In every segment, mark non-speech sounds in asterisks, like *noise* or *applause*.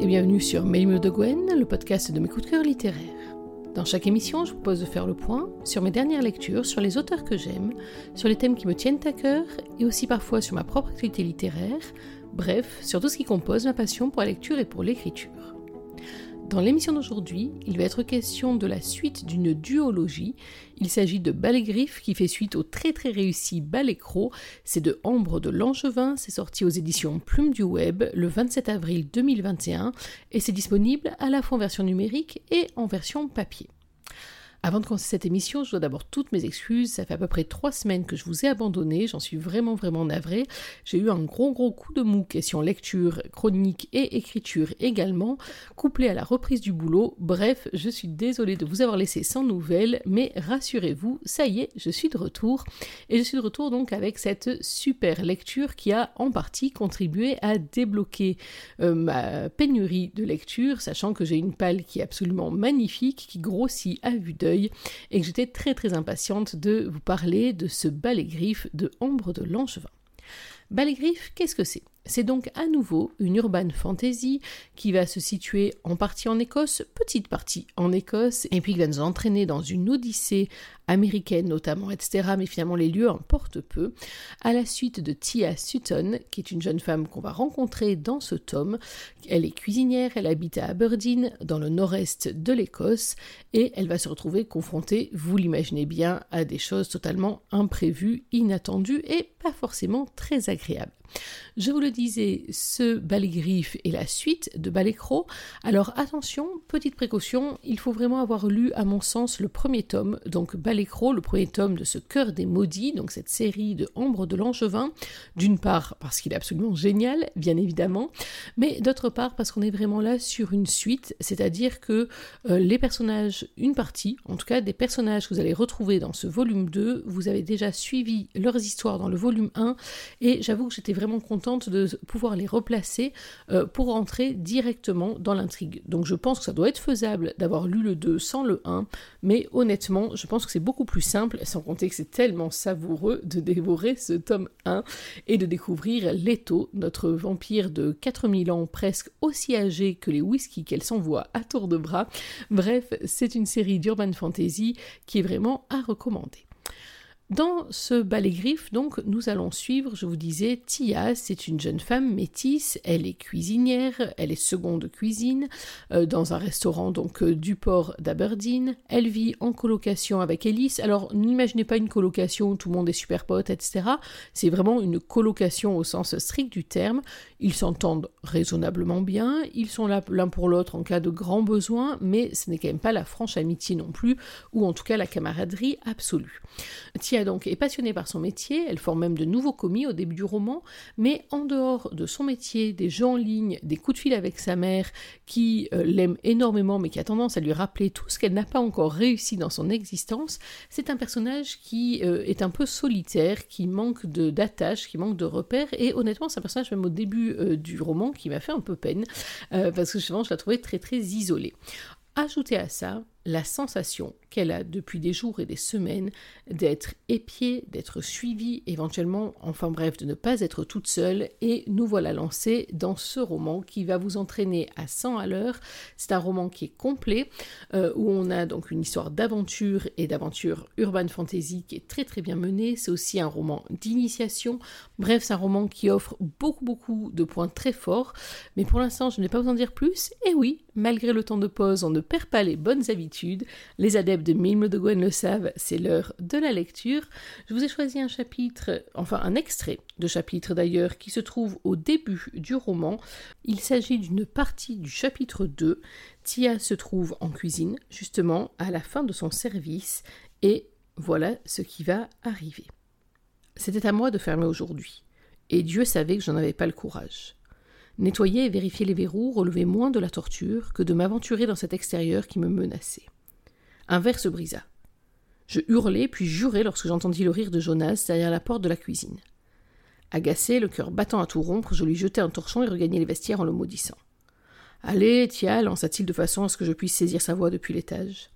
et bienvenue sur Mail de Gwen, le podcast de mes coups de cœur littéraires. Dans chaque émission, je vous propose de faire le point sur mes dernières lectures, sur les auteurs que j'aime, sur les thèmes qui me tiennent à cœur et aussi parfois sur ma propre activité littéraire, bref, sur tout ce qui compose ma passion pour la lecture et pour l'écriture. Dans l'émission d'aujourd'hui, il va être question de la suite d'une duologie. Il s'agit de Ballet qui fait suite au très très réussi Ballet Cro. C'est de Ambre de Langevin, c'est sorti aux éditions Plume du Web le 27 avril 2021 et c'est disponible à la fois en version numérique et en version papier. Avant de commencer cette émission, je dois d'abord toutes mes excuses. Ça fait à peu près trois semaines que je vous ai abandonné. J'en suis vraiment, vraiment navrée. J'ai eu un gros, gros coup de mou question lecture, chronique et écriture également, couplé à la reprise du boulot. Bref, je suis désolée de vous avoir laissé sans nouvelles, mais rassurez-vous, ça y est, je suis de retour. Et je suis de retour donc avec cette super lecture qui a en partie contribué à débloquer euh, ma pénurie de lecture, sachant que j'ai une palle qui est absolument magnifique, qui grossit à vue d'œil et que j'étais très très impatiente de vous parler de ce balai griffe de Ombre de Langevin. Balai griffe, qu'est-ce que c'est? C'est donc à nouveau une urban fantasy qui va se situer en partie en Écosse, petite partie en Écosse, et puis qui va nous entraîner dans une odyssée américaine notamment, etc. Mais finalement les lieux importent peu, à la suite de Tia Sutton, qui est une jeune femme qu'on va rencontrer dans ce tome. Elle est cuisinière, elle habite à Aberdeen, dans le nord-est de l'Écosse, et elle va se retrouver confrontée, vous l'imaginez bien, à des choses totalement imprévues, inattendues et pas forcément très agréables. Disais, ce balai griffe est la suite de balai croc. Alors attention, petite précaution, il faut vraiment avoir lu, à mon sens, le premier tome, donc balai croc, le premier tome de ce Cœur des maudits, donc cette série de Ombre de Langevin. D'une part, parce qu'il est absolument génial, bien évidemment, mais d'autre part, parce qu'on est vraiment là sur une suite, c'est-à-dire que euh, les personnages, une partie, en tout cas des personnages que vous allez retrouver dans ce volume 2, vous avez déjà suivi leurs histoires dans le volume 1, et j'avoue que j'étais vraiment contente de pouvoir les replacer euh, pour rentrer directement dans l'intrigue. Donc je pense que ça doit être faisable d'avoir lu le 2 sans le 1, mais honnêtement, je pense que c'est beaucoup plus simple, sans compter que c'est tellement savoureux de dévorer ce tome 1 et de découvrir Leto, notre vampire de 4000 ans, presque aussi âgé que les whisky qu'elle s'envoie à tour de bras. Bref, c'est une série d'urban fantasy qui est vraiment à recommander. Dans ce balai griffe, donc, nous allons suivre, je vous disais, Tia, c'est une jeune femme métisse, elle est cuisinière, elle est seconde cuisine euh, dans un restaurant donc euh, du port d'Aberdeen. Elle vit en colocation avec Ellis. Alors, n'imaginez pas une colocation où tout le monde est super pote, etc. C'est vraiment une colocation au sens strict du terme. Ils s'entendent raisonnablement bien, ils sont là l'un pour l'autre en cas de grand besoin, mais ce n'est quand même pas la franche amitié non plus, ou en tout cas la camaraderie absolue. Donc est passionnée par son métier, elle forme même de nouveaux commis au début du roman, mais en dehors de son métier, des jeux en ligne, des coups de fil avec sa mère, qui euh, l'aime énormément mais qui a tendance à lui rappeler tout ce qu'elle n'a pas encore réussi dans son existence, c'est un personnage qui euh, est un peu solitaire, qui manque d'attache, qui manque de repères, et honnêtement c'est un personnage même au début euh, du roman qui m'a fait un peu peine, parce que justement je la trouvais très très isolée. Ajoutez à ça la sensation qu'elle a depuis des jours et des semaines d'être épiée, d'être suivie, éventuellement, enfin bref, de ne pas être toute seule. Et nous voilà lancés dans ce roman qui va vous entraîner à 100 à l'heure. C'est un roman qui est complet, euh, où on a donc une histoire d'aventure et d'aventure urban fantasy qui est très très bien menée. C'est aussi un roman d'initiation. Bref, c'est un roman qui offre beaucoup beaucoup de points très forts. Mais pour l'instant, je ne vais pas vous en dire plus. Et oui, malgré le temps de pause, on ne perd pas les bonnes habitudes. Les adeptes de Mime de Gwen le savent, c'est l'heure de la lecture. Je vous ai choisi un chapitre, enfin un extrait de chapitre d'ailleurs, qui se trouve au début du roman. Il s'agit d'une partie du chapitre 2. Tia se trouve en cuisine, justement, à la fin de son service, et voilà ce qui va arriver. C'était à moi de fermer aujourd'hui, et Dieu savait que je n'en avais pas le courage. Nettoyer et vérifier les verrous relevait moins de la torture que de m'aventurer dans cet extérieur qui me menaçait. Un verre se brisa. Je hurlai puis jurai lorsque j'entendis le rire de Jonas derrière la porte de la cuisine. Agacé, le cœur battant à tout rompre, je lui jetai un torchon et regagnai les vestiaires en le maudissant. Allez, Tia, lança-t-il de façon à ce que je puisse saisir sa voix depuis l'étage.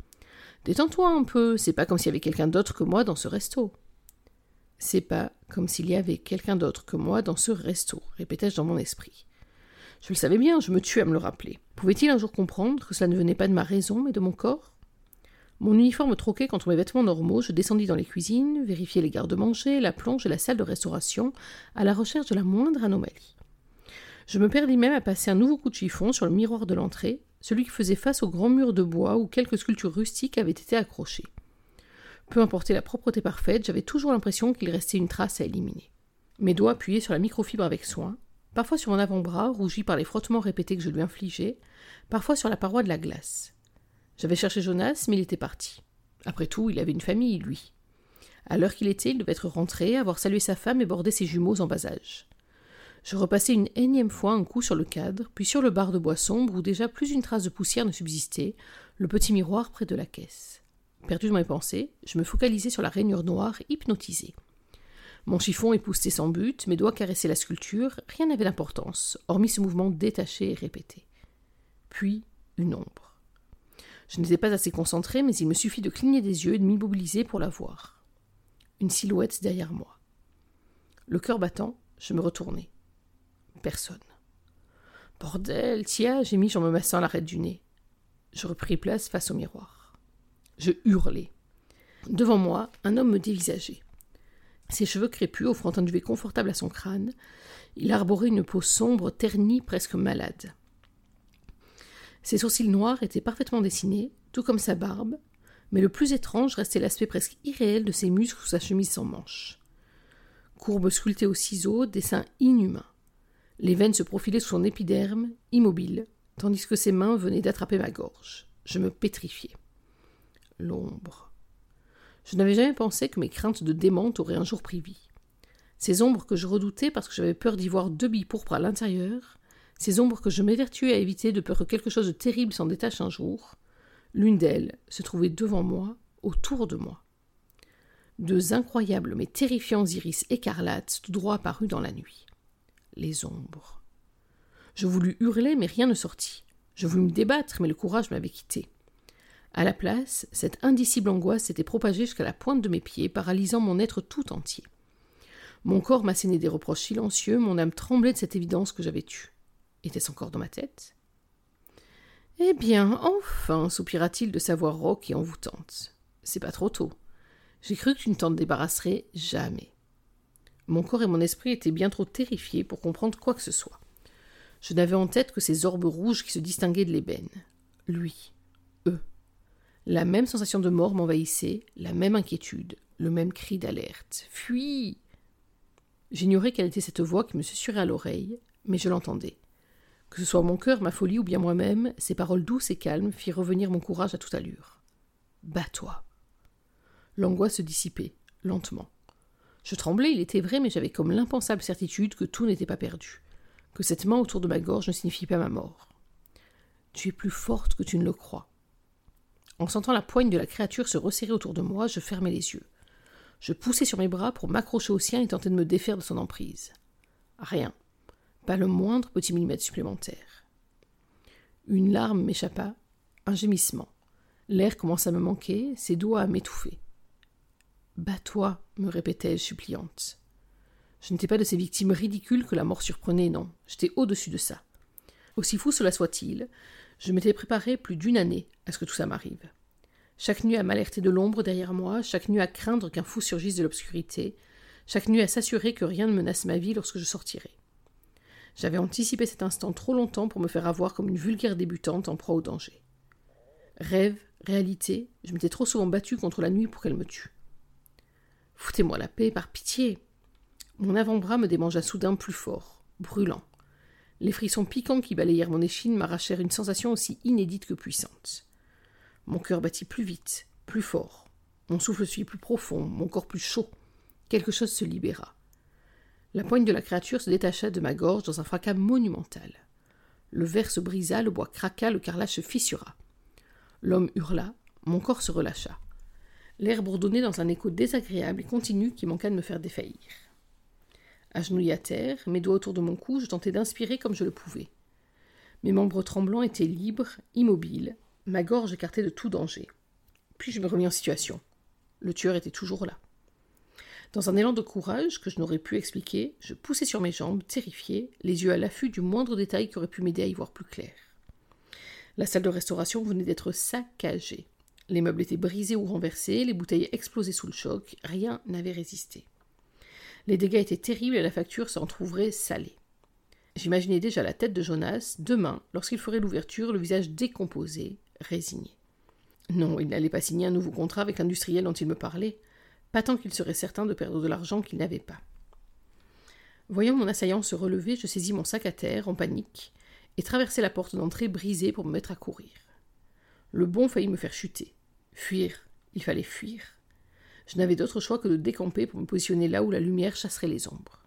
Détends-toi un peu, c'est pas comme s'il y avait quelqu'un d'autre que moi dans ce resto. C'est pas comme s'il y avait quelqu'un d'autre que moi dans ce resto, répétai-je dans mon esprit. Je le savais bien, je me tuais à me le rappeler. Pouvait-il un jour comprendre que cela ne venait pas de ma raison, mais de mon corps? Mon uniforme troqué contre mes vêtements normaux, je descendis dans les cuisines, vérifiai les gardes-manger, la plonge et la salle de restauration, à la recherche de la moindre anomalie. Je me perdis même à passer un nouveau coup de chiffon sur le miroir de l'entrée, celui qui faisait face au grand mur de bois où quelques sculptures rustiques avaient été accrochées. Peu importait la propreté parfaite, j'avais toujours l'impression qu'il restait une trace à éliminer. Mes doigts appuyés sur la microfibre avec soin, parfois sur mon avant-bras, rougi par les frottements répétés que je lui infligeais, parfois sur la paroi de la glace. J'avais cherché Jonas, mais il était parti. Après tout, il avait une famille, lui. À l'heure qu'il était, il devait être rentré, avoir salué sa femme et bordé ses jumeaux en bas âge. Je repassai une énième fois un coup sur le cadre, puis sur le bar de bois sombre où déjà plus une trace de poussière ne subsistait, le petit miroir près de la caisse. Perdu dans mes pensées, je me focalisai sur la rainure noire, hypnotisée. Mon chiffon époussetait sans but, mes doigts caressaient la sculpture, rien n'avait d'importance, hormis ce mouvement détaché et répété. Puis, une ombre. Je n'étais pas assez concentré, mais il me suffit de cligner des yeux et de m'immobiliser pour la voir. Une silhouette derrière moi. Le cœur battant, je me retournai personne. Bordel, tiens, j'ai mis en me massant l'arête du nez. Je repris place face au miroir. Je hurlai. Devant moi, un homme me dévisageait. Ses cheveux crépus offrant un duvet confortable à son crâne, il arborait une peau sombre, ternie, presque malade. Ses sourcils noirs étaient parfaitement dessinés, tout comme sa barbe, mais le plus étrange restait l'aspect presque irréel de ses muscles sous sa chemise sans manches. Courbe sculptée au ciseau, dessin inhumain. Les veines se profilaient sous son épiderme, immobile, tandis que ses mains venaient d'attraper ma gorge. Je me pétrifiais. L'ombre. Je n'avais jamais pensé que mes craintes de démente auraient un jour pris vie. Ces ombres que je redoutais parce que j'avais peur d'y voir deux billes pourpres à l'intérieur, ces ombres que je m'évertuais à éviter de peur que quelque chose de terrible s'en détache un jour, l'une d'elles se trouvait devant moi, autour de moi. Deux incroyables mais terrifiants iris écarlates tout droit apparus dans la nuit les ombres. Je voulus hurler, mais rien ne sortit. Je voulus me débattre, mais le courage m'avait quitté. À la place, cette indicible angoisse s'était propagée jusqu'à la pointe de mes pieds, paralysant mon être tout entier. Mon corps m'assénait des reproches silencieux, mon âme tremblait de cette évidence que j'avais eue. Était-ce encore dans ma tête? Eh bien, enfin, soupira-t-il de sa voix rauque et envoûtante. C'est pas trop tôt. J'ai cru que tu ne t'en débarrasserais jamais. Mon corps et mon esprit étaient bien trop terrifiés pour comprendre quoi que ce soit. Je n'avais en tête que ces orbes rouges qui se distinguaient de l'ébène. Lui. La même sensation de mort m'envahissait, la même inquiétude, le même cri d'alerte. Fuis J'ignorais quelle était cette voix qui me susurrait à l'oreille, mais je l'entendais. Que ce soit mon cœur, ma folie ou bien moi-même, ces paroles douces et calmes firent revenir mon courage à toute allure. Bats-toi. L'angoisse se dissipait, lentement. Je tremblais, il était vrai, mais j'avais comme l'impensable certitude que tout n'était pas perdu, que cette main autour de ma gorge ne signifie pas ma mort. Tu es plus forte que tu ne le crois. En sentant la poigne de la créature se resserrer autour de moi, je fermai les yeux. Je poussai sur mes bras pour m'accrocher au sien et tenter de me défaire de son emprise. Rien. Pas le moindre petit millimètre supplémentaire. Une larme m'échappa, un gémissement. L'air commença à me manquer, ses doigts à m'étouffer. Bats-toi, me répétais-je suppliante. Je n'étais pas de ces victimes ridicules que la mort surprenait, non. J'étais au-dessus de ça. Aussi fou cela soit-il, je m'étais préparé plus d'une année à ce que tout ça m'arrive. Chaque nuit à m'alerter de l'ombre derrière moi, chaque nuit à craindre qu'un fou surgisse de l'obscurité, chaque nuit à s'assurer que rien ne menace ma vie lorsque je sortirais. J'avais anticipé cet instant trop longtemps pour me faire avoir comme une vulgaire débutante en proie au danger. Rêve, réalité, je m'étais trop souvent battu contre la nuit pour qu'elle me tue. Foutez-moi la paix, par pitié. Mon avant-bras me démangea soudain plus fort, brûlant. Les frissons piquants qui balayèrent mon échine m'arrachèrent une sensation aussi inédite que puissante. Mon cœur battit plus vite, plus fort. Mon souffle suit plus profond, mon corps plus chaud. Quelque chose se libéra. La poigne de la créature se détacha de ma gorge dans un fracas monumental. Le verre se brisa, le bois craqua, le carrelage se fissura. L'homme hurla, mon corps se relâcha l'air bourdonnait dans un écho désagréable et continu qui manqua de me faire défaillir. Agenouillé à terre, mes doigts autour de mon cou, je tentais d'inspirer comme je le pouvais. Mes membres tremblants étaient libres, immobiles, ma gorge écartée de tout danger. Puis je me remis en situation. Le tueur était toujours là. Dans un élan de courage que je n'aurais pu expliquer, je poussai sur mes jambes, terrifié, les yeux à l'affût du moindre détail qui aurait pu m'aider à y voir plus clair. La salle de restauration venait d'être saccagée. Les meubles étaient brisés ou renversés, les bouteilles explosées sous le choc, rien n'avait résisté. Les dégâts étaient terribles et la facture s'en trouverait salée. J'imaginais déjà la tête de Jonas, demain, lorsqu'il ferait l'ouverture, le visage décomposé, résigné. Non, il n'allait pas signer un nouveau contrat avec l'industriel dont il me parlait, pas tant qu'il serait certain de perdre de l'argent qu'il n'avait pas. Voyant mon assaillant se relever, je saisis mon sac à terre, en panique, et traversai la porte d'entrée brisée pour me mettre à courir. Le bon faillit me faire chuter. Fuir, il fallait fuir. Je n'avais d'autre choix que de décamper pour me positionner là où la lumière chasserait les ombres.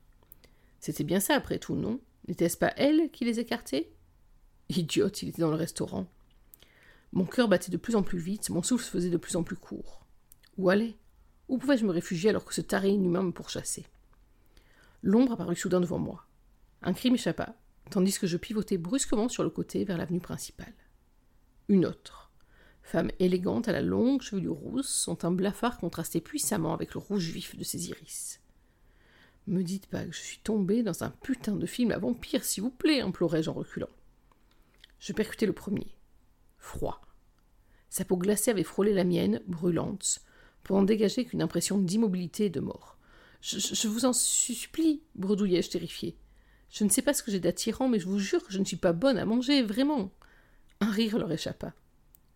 C'était bien ça, après tout, non? N'était-ce pas elle qui les écartait? Idiote, il était dans le restaurant. Mon cœur battait de plus en plus vite, mon souffle faisait de plus en plus court. Où aller? Où pouvais-je me réfugier alors que ce taré inhumain me pourchassait? L'ombre apparut soudain devant moi. Un cri m'échappa, tandis que je pivotais brusquement sur le côté vers l'avenue principale. Une autre. Femme élégante à la longue chevelure rousse, son teint blafard contrastait puissamment avec le rouge vif de ses iris. Me dites pas que je suis tombée dans un putain de film à vampire, s'il vous plaît, implorai-je en reculant. Je percutai le premier. Froid. Sa peau glacée avait frôlé la mienne, brûlante, pour en dégager qu'une impression d'immobilité et de mort. Je, je, vous en supplie, bredouillai-je terrifié. Je ne sais pas ce que j'ai d'attirant, mais je vous jure que je ne suis pas bonne à manger, vraiment. Un rire leur échappa.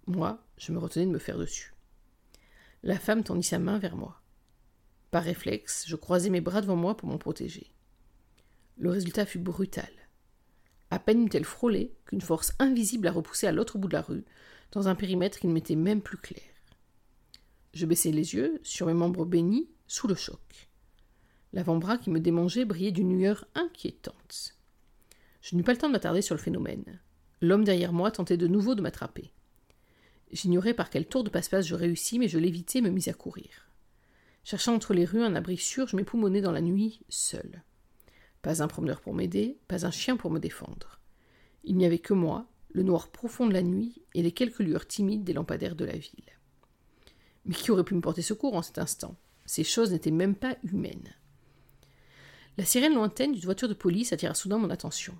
Moi, je me retenais de me faire dessus. La femme tendit sa main vers moi. Par réflexe, je croisai mes bras devant moi pour m'en protéger. Le résultat fut brutal. À peine eut-elle frôlé qu'une force invisible la repoussé à l'autre bout de la rue, dans un périmètre qui ne m'était même plus clair. Je baissai les yeux, sur mes membres bénis, sous le choc. L'avant-bras qui me démangeait brillait d'une lueur inquiétante. Je n'eus pas le temps de m'attarder sur le phénomène. L'homme derrière moi tentait de nouveau de m'attraper. J'ignorais par quel tour de passe-passe je réussis, mais je l'évitais et me mis à courir. Cherchant entre les rues un abri sûr, je m'époumonais dans la nuit, seul. Pas un promeneur pour m'aider, pas un chien pour me défendre. Il n'y avait que moi, le noir profond de la nuit et les quelques lueurs timides des lampadaires de la ville. Mais qui aurait pu me porter secours en cet instant? Ces choses n'étaient même pas humaines. La sirène lointaine d'une voiture de police attira soudain mon attention.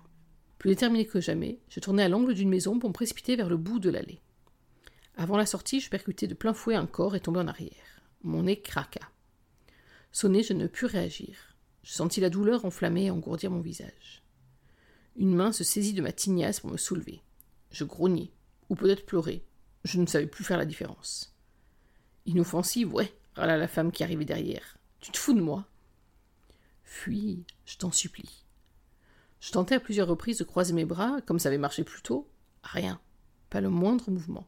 Plus déterminé que jamais, je tournai à l'angle d'une maison pour me précipiter vers le bout de l'allée. Avant la sortie, je percutai de plein fouet un corps et tombai en arrière. Mon nez craqua. Sonné, je ne pus réagir. Je sentis la douleur enflammer et engourdir mon visage. Une main se saisit de ma tignasse pour me soulever. Je grognai, ou peut-être pleurai. Je ne savais plus faire la différence. Inoffensive, ouais, râla la femme qui arrivait derrière. Tu te fous de moi Fuis, je t'en supplie. Je tentai à plusieurs reprises de croiser mes bras, comme ça avait marché plus tôt. Rien, pas le moindre mouvement.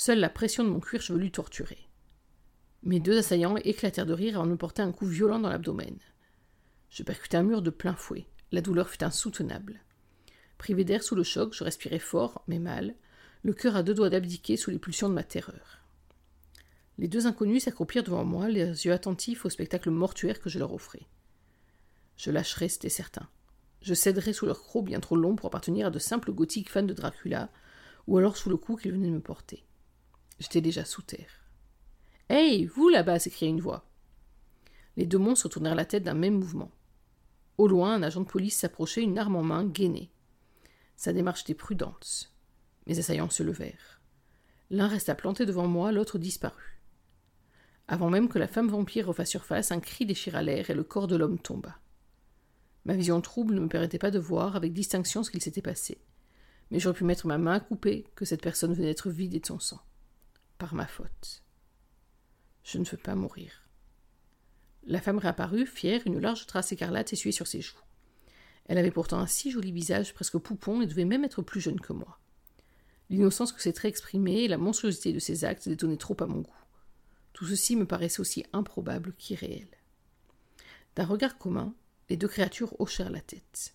Seule la pression de mon cuir chevelu torturait. Mes deux assaillants éclatèrent de rire avant de me porter un coup violent dans l'abdomen. Je percutai un mur de plein fouet. La douleur fut insoutenable. Privé d'air sous le choc, je respirais fort, mais mal, le cœur à deux doigts d'abdiquer sous les pulsions de ma terreur. Les deux inconnus s'accroupirent devant moi, les yeux attentifs au spectacle mortuaire que je leur offrais. Je lâcherai, c'était certain. Je céderai sous leur croc bien trop long pour appartenir à de simples gothiques fans de Dracula, ou alors sous le coup qu'ils venaient de me porter. J'étais déjà sous terre. Hey, vous là-bas s'écria une voix. Les deux monstres tournèrent la tête d'un même mouvement. Au loin, un agent de police s'approchait, une arme en main, gainé. Sa démarche était prudente. Mes assaillants se levèrent. L'un resta planté devant moi, l'autre disparut. Avant même que la femme vampire refasse surface, un cri déchira l'air et le corps de l'homme tomba. Ma vision trouble ne me permettait pas de voir avec distinction ce qu'il s'était passé. Mais j'aurais pu mettre ma main à couper que cette personne venait d'être vidée de son sang. Par ma faute. Je ne veux pas mourir. La femme réapparut, fière, une large trace écarlate essuyée sur ses joues. Elle avait pourtant un si joli visage, presque poupon, et devait même être plus jeune que moi. L'innocence que ses traits exprimaient et la monstruosité de ses actes détonnaient trop à mon goût. Tout ceci me paraissait aussi improbable qu'irréel. D'un regard commun, les deux créatures hochèrent la tête.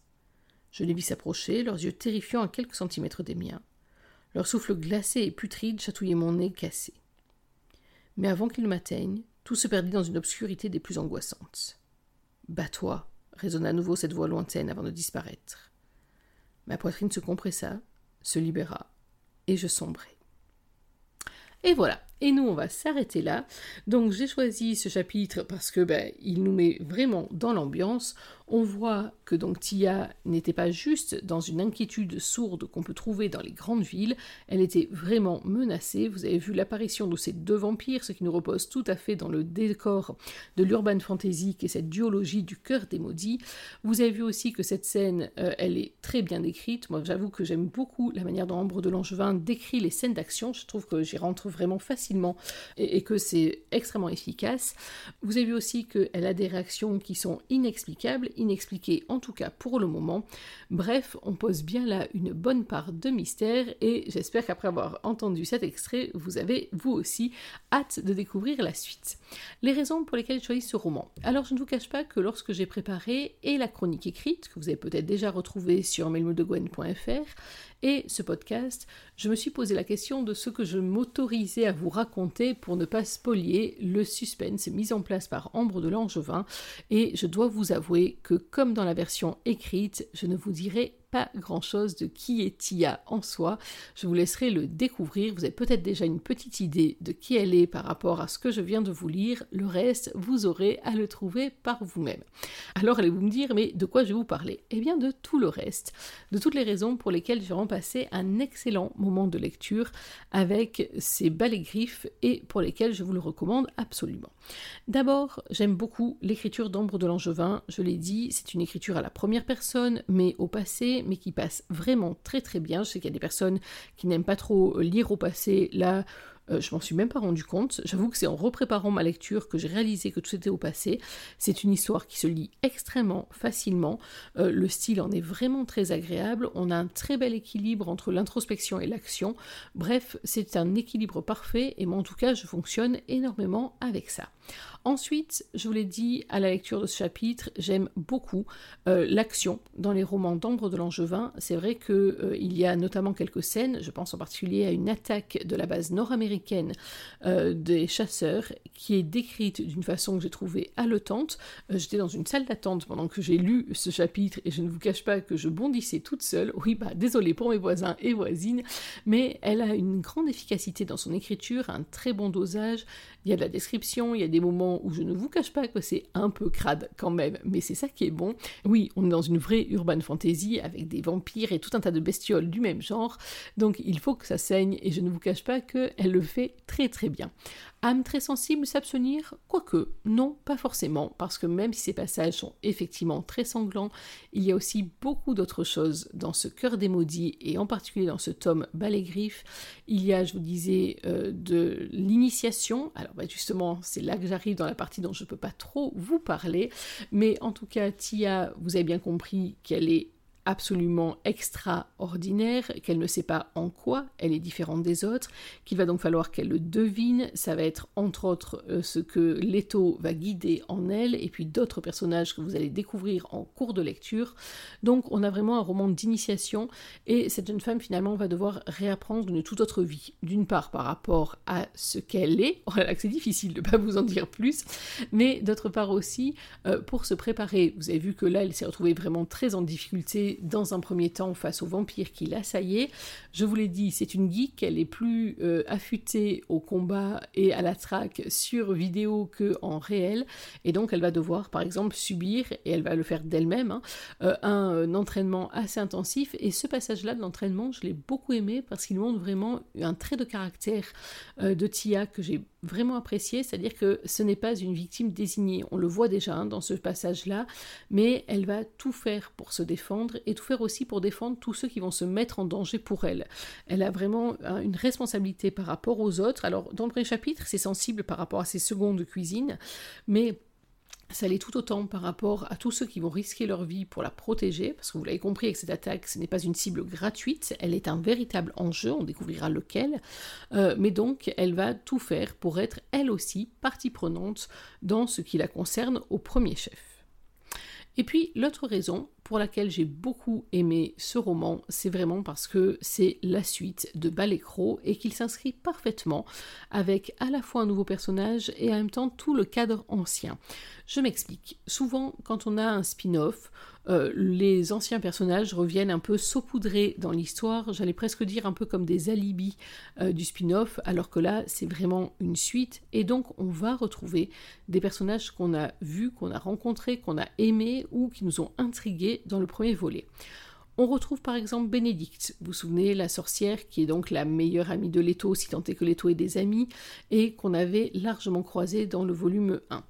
Je les vis s'approcher, leurs yeux terrifiants à quelques centimètres des miens. Leur souffle glacé et putride chatouillait mon nez cassé. Mais avant qu'ils m'atteignent, tout se perdit dans une obscurité des plus angoissantes. Bats-toi, résonna à nouveau cette voix lointaine avant de disparaître. Ma poitrine se compressa, se libéra, et je sombrai. Et voilà, Et nous, on va s'arrêter là. Donc j'ai choisi ce chapitre parce que ben, il nous met vraiment dans l'ambiance. On voit que donc Tia n'était pas juste dans une inquiétude sourde qu'on peut trouver dans les grandes villes, elle était vraiment menacée. Vous avez vu l'apparition de ces deux vampires, ce qui nous repose tout à fait dans le décor de l'urban fantasy qui est cette duologie du cœur des maudits. Vous avez vu aussi que cette scène, euh, elle est très bien écrite. Moi, j'avoue que j'aime beaucoup la manière dont Ambre de Langevin décrit les scènes d'action. Je trouve que j'y rentre vraiment facilement et, que c'est extrêmement efficace. Vous avez vu aussi qu'elle a des réactions qui sont inexplicables, inexpliqué, en tout cas pour le moment. Bref, on pose bien là une bonne part de mystère et j'espère qu'après avoir entendu cet extrait, vous avez vous aussi hâte de découvrir la suite. Les raisons pour lesquelles j'ai choisi ce roman. Alors je ne vous cache pas que lorsque j'ai préparé et la chronique écrite, que vous avez peut-être déjà retrouvée sur melmodegwen.fr, et ce podcast, je me suis posé la question de ce que je m'autorisais à vous raconter pour ne pas spolier le suspense mis en place par Ambre de Langevin, et je dois vous avouer que comme dans la version écrite, je ne vous dirai pas grand-chose de qui est Tia en soi. Je vous laisserai le découvrir. Vous avez peut-être déjà une petite idée de qui elle est par rapport à ce que je viens de vous lire. Le reste, vous aurez à le trouver par vous-même. Alors allez-vous me dire, mais de quoi je vais vous parler? Eh bien de tout le reste, de toutes les raisons pour lesquelles j'ai passé un excellent moment de lecture avec ces balais griffes et pour lesquels je vous le recommande absolument. D'abord, j'aime beaucoup l'écriture d'Ambre de Langevin. Je l'ai dit, c'est une écriture à la première personne, mais au passé, mais qui passe vraiment très très bien. Je sais qu'il y a des personnes qui n'aiment pas trop lire au passé. Là, euh, je m'en suis même pas rendu compte. J'avoue que c'est en repréparant ma lecture que j'ai réalisé que tout était au passé. C'est une histoire qui se lit extrêmement facilement. Euh, le style en est vraiment très agréable. On a un très bel équilibre entre l'introspection et l'action. Bref, c'est un équilibre parfait et moi en tout cas je fonctionne énormément avec ça. Ensuite, je vous l'ai dit à la lecture de ce chapitre, j'aime beaucoup euh, l'action dans les romans d'Ambre de Langevin. C'est vrai qu'il euh, y a notamment quelques scènes, je pense en particulier à une attaque de la base nord-américaine euh, des chasseurs, qui est décrite d'une façon que j'ai trouvée haletante. J'étais dans une salle d'attente pendant que j'ai lu ce chapitre et je ne vous cache pas que je bondissais toute seule. Oui, bah désolé pour mes voisins et voisines, mais elle a une grande efficacité dans son écriture, un très bon dosage. Il y a de la description, il y a des moments où je ne vous cache pas que c'est un peu crade quand même, mais c'est ça qui est bon. Oui, on est dans une vraie urban fantasy avec des vampires et tout un tas de bestioles du même genre, donc il faut que ça saigne et je ne vous cache pas qu'elle le fait très très bien. Âme très sensible, s'abstenir Quoique, non, pas forcément, parce que même si ces passages sont effectivement très sanglants, il y a aussi beaucoup d'autres choses dans ce cœur des maudits, et en particulier dans ce tome Balai Griffe. Il y a, je vous disais, euh, de l'initiation. Alors bah, justement, c'est là que j'arrive la partie dont je ne peux pas trop vous parler, mais en tout cas, Tia, vous avez bien compris qu'elle est absolument extraordinaire, qu'elle ne sait pas en quoi elle est différente des autres, qu'il va donc falloir qu'elle le devine. Ça va être entre autres euh, ce que Leto va guider en elle, et puis d'autres personnages que vous allez découvrir en cours de lecture. Donc on a vraiment un roman d'initiation, et cette jeune femme finalement va devoir réapprendre une toute autre vie. D'une part par rapport à ce qu'elle est, *laughs* oh c'est difficile de ne pas vous en dire plus, mais d'autre part aussi euh, pour se préparer. Vous avez vu que là elle s'est retrouvée vraiment très en difficulté dans un premier temps face aux vampires qui l'assaillaient. Je vous l'ai dit, c'est une geek, elle est plus euh, affûtée au combat et à la traque sur vidéo que en réel, et donc elle va devoir par exemple subir, et elle va le faire d'elle-même, hein, euh, un, euh, entraînement assez intensif, et ce passage-là de l'entraînement, je l'ai beaucoup aimé parce qu'il montre vraiment un trait de caractère de Tia que j'ai vraiment apprécié, c'est-à-dire que ce n'est pas une victime désignée, on le voit déjà hein, dans ce passage-là, mais elle va tout faire pour se défendre et tout faire aussi pour défendre tous ceux qui vont se mettre en danger pour elle. Elle a vraiment hein, une responsabilité par rapport aux autres. Alors dans le premier chapitre, c'est sensible par rapport à ses secondes cuisines, mais ça l'est tout autant par rapport à tous ceux qui vont risquer leur vie pour la protéger, parce que vous l'avez compris avec cette attaque, ce n'est pas une cible gratuite, elle est un véritable enjeu, on découvrira lequel, euh, mais donc elle va tout faire pour être elle aussi partie prenante dans ce qui la concerne au premier chef. Et puis l'autre raison pour laquelle j'ai beaucoup aimé ce roman, c'est vraiment parce que c'est la suite de Balécro et qu'il s'inscrit parfaitement avec à la fois un nouveau personnage et en même temps tout le cadre ancien. Je m'explique. Souvent, quand on a un spin-off, euh, les anciens personnages reviennent un peu saupoudrés dans l'histoire, j'allais presque dire un peu comme des alibis euh, du spin-off, alors que là c'est vraiment une suite, et donc on va retrouver des personnages qu'on a vus, qu'on a rencontrés, qu'on a aimés ou qui nous ont intrigués dans le premier volet. On retrouve par exemple Bénédicte, vous vous souvenez, la sorcière qui est donc la meilleure amie de Leto, si tant est que Leto est des amis, et qu'on avait largement croisé dans le volume 1.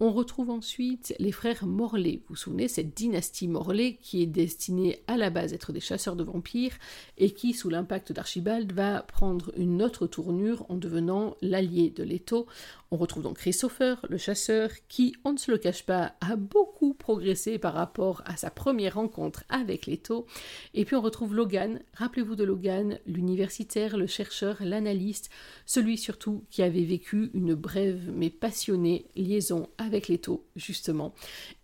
On retrouve ensuite les frères Morlaix. Vous vous souvenez, cette dynastie Morlaix qui est destinée à la base à être des chasseurs de vampires et qui, sous l'impact d'Archibald, va prendre une autre tournure en devenant l'allié de Leto on retrouve donc Christopher, le chasseur, qui, on ne se le cache pas, a beaucoup progressé par rapport à sa première rencontre avec Leto. Et puis on retrouve Logan, rappelez-vous de Logan, l'universitaire, le chercheur, l'analyste, celui surtout qui avait vécu une brève mais passionnée liaison avec Leto, justement,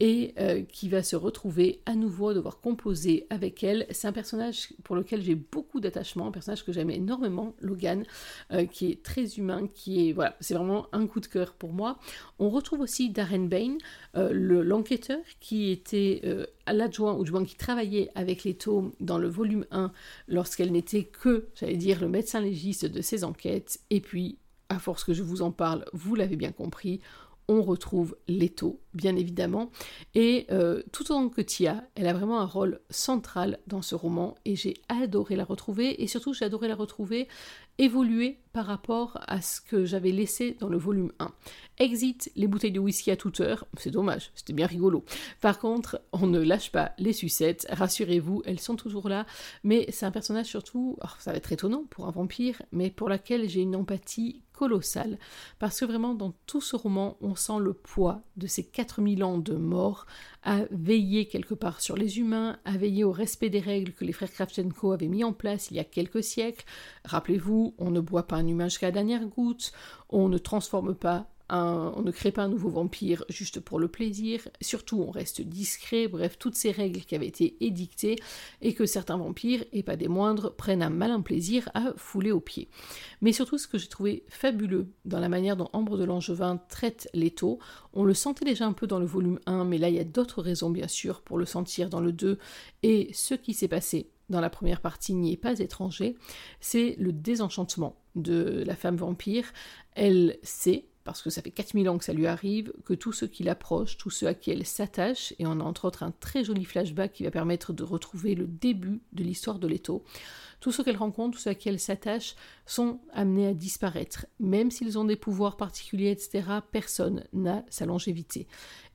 et euh, qui va se retrouver à nouveau devoir composer avec elle. C'est un personnage pour lequel j'ai beaucoup d'attachement, un personnage que j'aime énormément, Logan, euh, qui est très humain, qui est, voilà, c'est vraiment un de cœur pour moi. On retrouve aussi Darren Bain, euh, l'enquêteur qui était euh, l'adjoint ou du moins qui travaillait avec Leto dans le volume 1 lorsqu'elle n'était que, j'allais dire, le médecin légiste de ses enquêtes. Et puis, à force que je vous en parle, vous l'avez bien compris, on retrouve Leto, bien évidemment. Et euh, tout autant que Tia, elle a vraiment un rôle central dans ce roman et j'ai adoré la retrouver. Et surtout, j'ai adoré la retrouver évoluer par rapport à ce que j'avais laissé dans le volume 1. Exit les bouteilles de whisky à toute heure, c'est dommage, c'était bien rigolo. Par contre, on ne lâche pas les sucettes, rassurez-vous, elles sont toujours là, mais c'est un personnage surtout, ça va être étonnant pour un vampire, mais pour laquelle j'ai une empathie colossale, parce que vraiment dans tout ce roman, on sent le poids de ces 4000 ans de mort à veiller quelque part sur les humains, à veiller au respect des règles que les frères Kravchenko avaient mis en place il y a quelques siècles. Rappelez-vous, on ne boit pas un humain jusqu'à la dernière goutte, on ne transforme pas on ne crée pas un nouveau vampire juste pour le plaisir, surtout on reste discret, bref, toutes ces règles qui avaient été édictées et que certains vampires, et pas des moindres, prennent un malin plaisir à fouler aux pieds. Mais surtout ce que j'ai trouvé fabuleux dans la manière dont Ambre de Langevin traite l'étau, on le sentait déjà un peu dans le volume 1, mais là il y a d'autres raisons bien sûr pour le sentir dans le 2, et ce qui s'est passé dans la première partie n'y est pas étranger, c'est le désenchantement de la femme vampire. Elle sait parce que ça fait 4000 ans que ça lui arrive, que tous ceux qui l'approchent, tous ceux à qui elle s'attache, et on a entre autres un très joli flashback qui va permettre de retrouver le début de l'histoire de Leto, tous ceux qu'elle rencontre, tous ceux à qui elle s'attache, sont amenés à disparaître. Même s'ils ont des pouvoirs particuliers, etc., personne n'a sa longévité.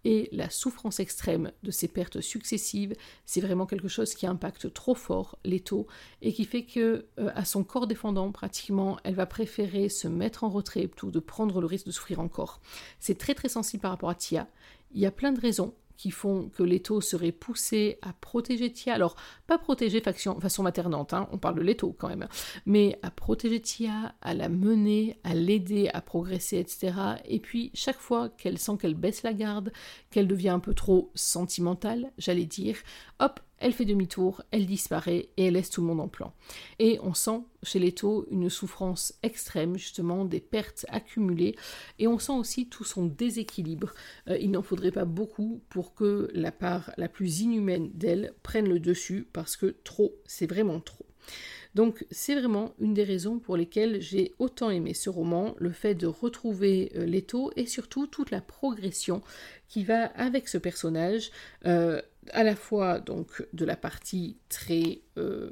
Et la souffrance extrême de ces pertes successives, c'est vraiment quelque chose qui impacte trop fort Leto et qui fait que, euh, à son corps défendant, pratiquement, elle va préférer se mettre en retrait plutôt de prendre le risque de souffrir encore. C'est très très sensible par rapport à Tia. Il y a plein de raisons qui font que Leto serait poussé à protéger Tia. Alors, pas protéger faction, façon maternante, hein, on parle de Leto quand même, mais à protéger Tia, à la mener, à l'aider à progresser, etc. Et puis, chaque fois qu'elle sent qu'elle baisse la garde, qu'elle devient un peu trop sentimentale, j'allais dire, hop, elle fait demi-tour, elle disparaît et elle laisse tout le monde en plan. Et on sent chez Leto une souffrance extrême, justement, des pertes accumulées, et on sent aussi tout son déséquilibre. Euh, il n'en faudrait pas beaucoup pour que la part la plus inhumaine d'elle prenne le dessus, parce que trop, c'est vraiment trop. Donc c'est vraiment une des raisons pour lesquelles j'ai autant aimé ce roman, le fait de retrouver euh, Leto et surtout toute la progression qui va avec ce personnage. Euh, à la fois donc de la partie très euh,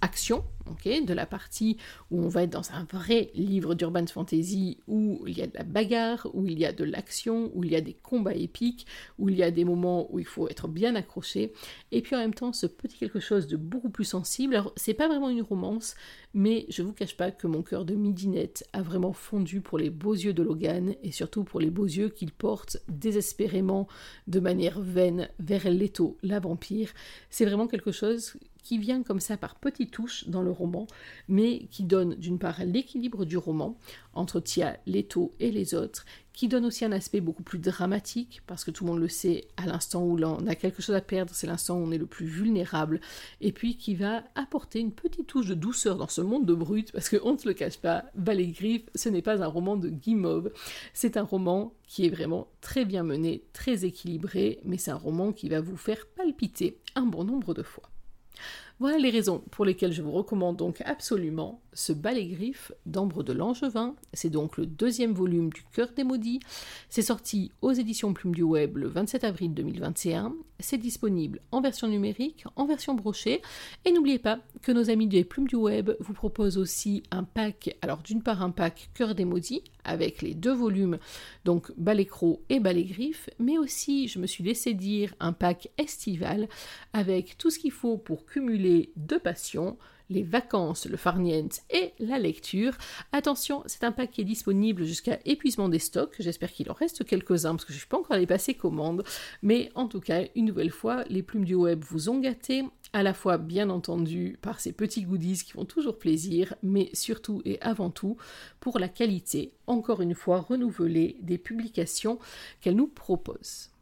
action, de la partie où on va être dans un vrai livre d'urban fantasy où il y a de la bagarre, où il y a de l'action, où il y a des combats épiques, où il y a des moments où il faut être bien accroché, et puis en même temps ce petit quelque chose de beaucoup plus sensible. Alors c'est pas vraiment une romance, mais je vous cache pas que mon cœur de midinette a vraiment fondu pour les beaux yeux de Logan et surtout pour les beaux yeux qu'il porte désespérément de manière vaine vers Leto, la vampire. C'est vraiment quelque chose qui vient comme ça par petites touches dans le roman, mais qui donne d'une part l'équilibre du roman entre Tia, Leto et les autres, qui donne aussi un aspect beaucoup plus dramatique, parce que tout le monde le sait, à l'instant où l'on a quelque chose à perdre, c'est l'instant où on est le plus vulnérable, et puis qui va apporter une petite touche de douceur dans ce monde de brut, parce qu'on ne se le cache pas, Ballet Griffe, ce n'est pas un roman de Guimauve, c'est un roman qui est vraiment très bien mené, très équilibré, mais c'est un roman qui va vous faire palpiter un bon nombre de fois. Voilà les raisons pour lesquelles je vous recommande donc absolument ce balai griffe d'Ambre de Langevin. C'est donc le deuxième volume du Cœur des Maudits. C'est sorti aux éditions Plume du Web le 27 avril 2021. C'est disponible en version numérique, en version brochée. Et n'oubliez pas que nos amis des Plumes du Web vous proposent aussi un pack. Alors d'une part un pack Cœur des Maudits avec les deux volumes, donc Ballet Croc et Ballet Griffe, mais aussi, je me suis laissé dire, un pack estival avec tout ce qu'il faut pour cumuler deux passions, les vacances, le farniente et la lecture. Attention, c'est un est disponible jusqu'à épuisement des stocks. J'espère qu'il en reste quelques-uns parce que je ne suis pas encore allé passer commande. Mais en tout cas, une nouvelle fois, les plumes du web vous ont gâté à la fois bien entendu par ces petits goodies qui font toujours plaisir, mais surtout et avant tout pour la qualité, encore une fois renouvelée, des publications qu'elle nous propose.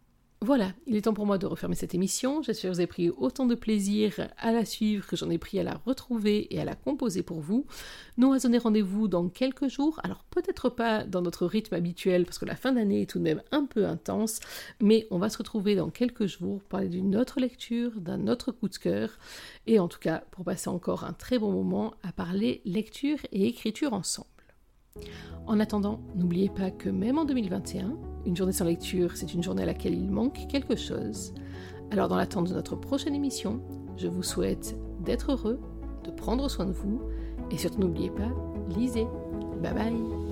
Voilà, il est temps pour moi de refermer cette émission. J'espère que vous avez pris autant de plaisir à la suivre que j'en ai pris à la retrouver et à la composer pour vous. Nous allons rendez-vous dans quelques jours. Alors peut-être pas dans notre rythme habituel parce que la fin d'année est tout de même un peu intense, mais on va se retrouver dans quelques jours pour parler d'une autre lecture, d'un autre coup de cœur et en tout cas pour passer encore un très bon moment à parler lecture et écriture ensemble. En attendant, n'oubliez pas que même en 2021, une journée sans lecture, c'est une journée à laquelle il manque quelque chose. Alors dans l'attente de notre prochaine émission, je vous souhaite d'être heureux, de prendre soin de vous, et surtout n'oubliez pas, lisez. Bye bye